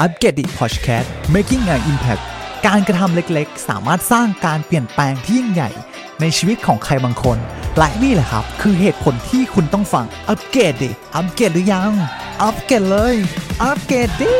อัปเกรดดิพอดแคสต์ making an impact การกระทำเล็กๆ สามารถสร้างการเปลี่ยนแปลงที่ยิ่งใหญ่ ในชีวิตของใครบางคน และนี่แหละครับ คือเหตุผลที่คุณต้องฟังอัปเกรดดิอัปเกรดหรือยังอัปเกรดเลยอัปเกรดดิ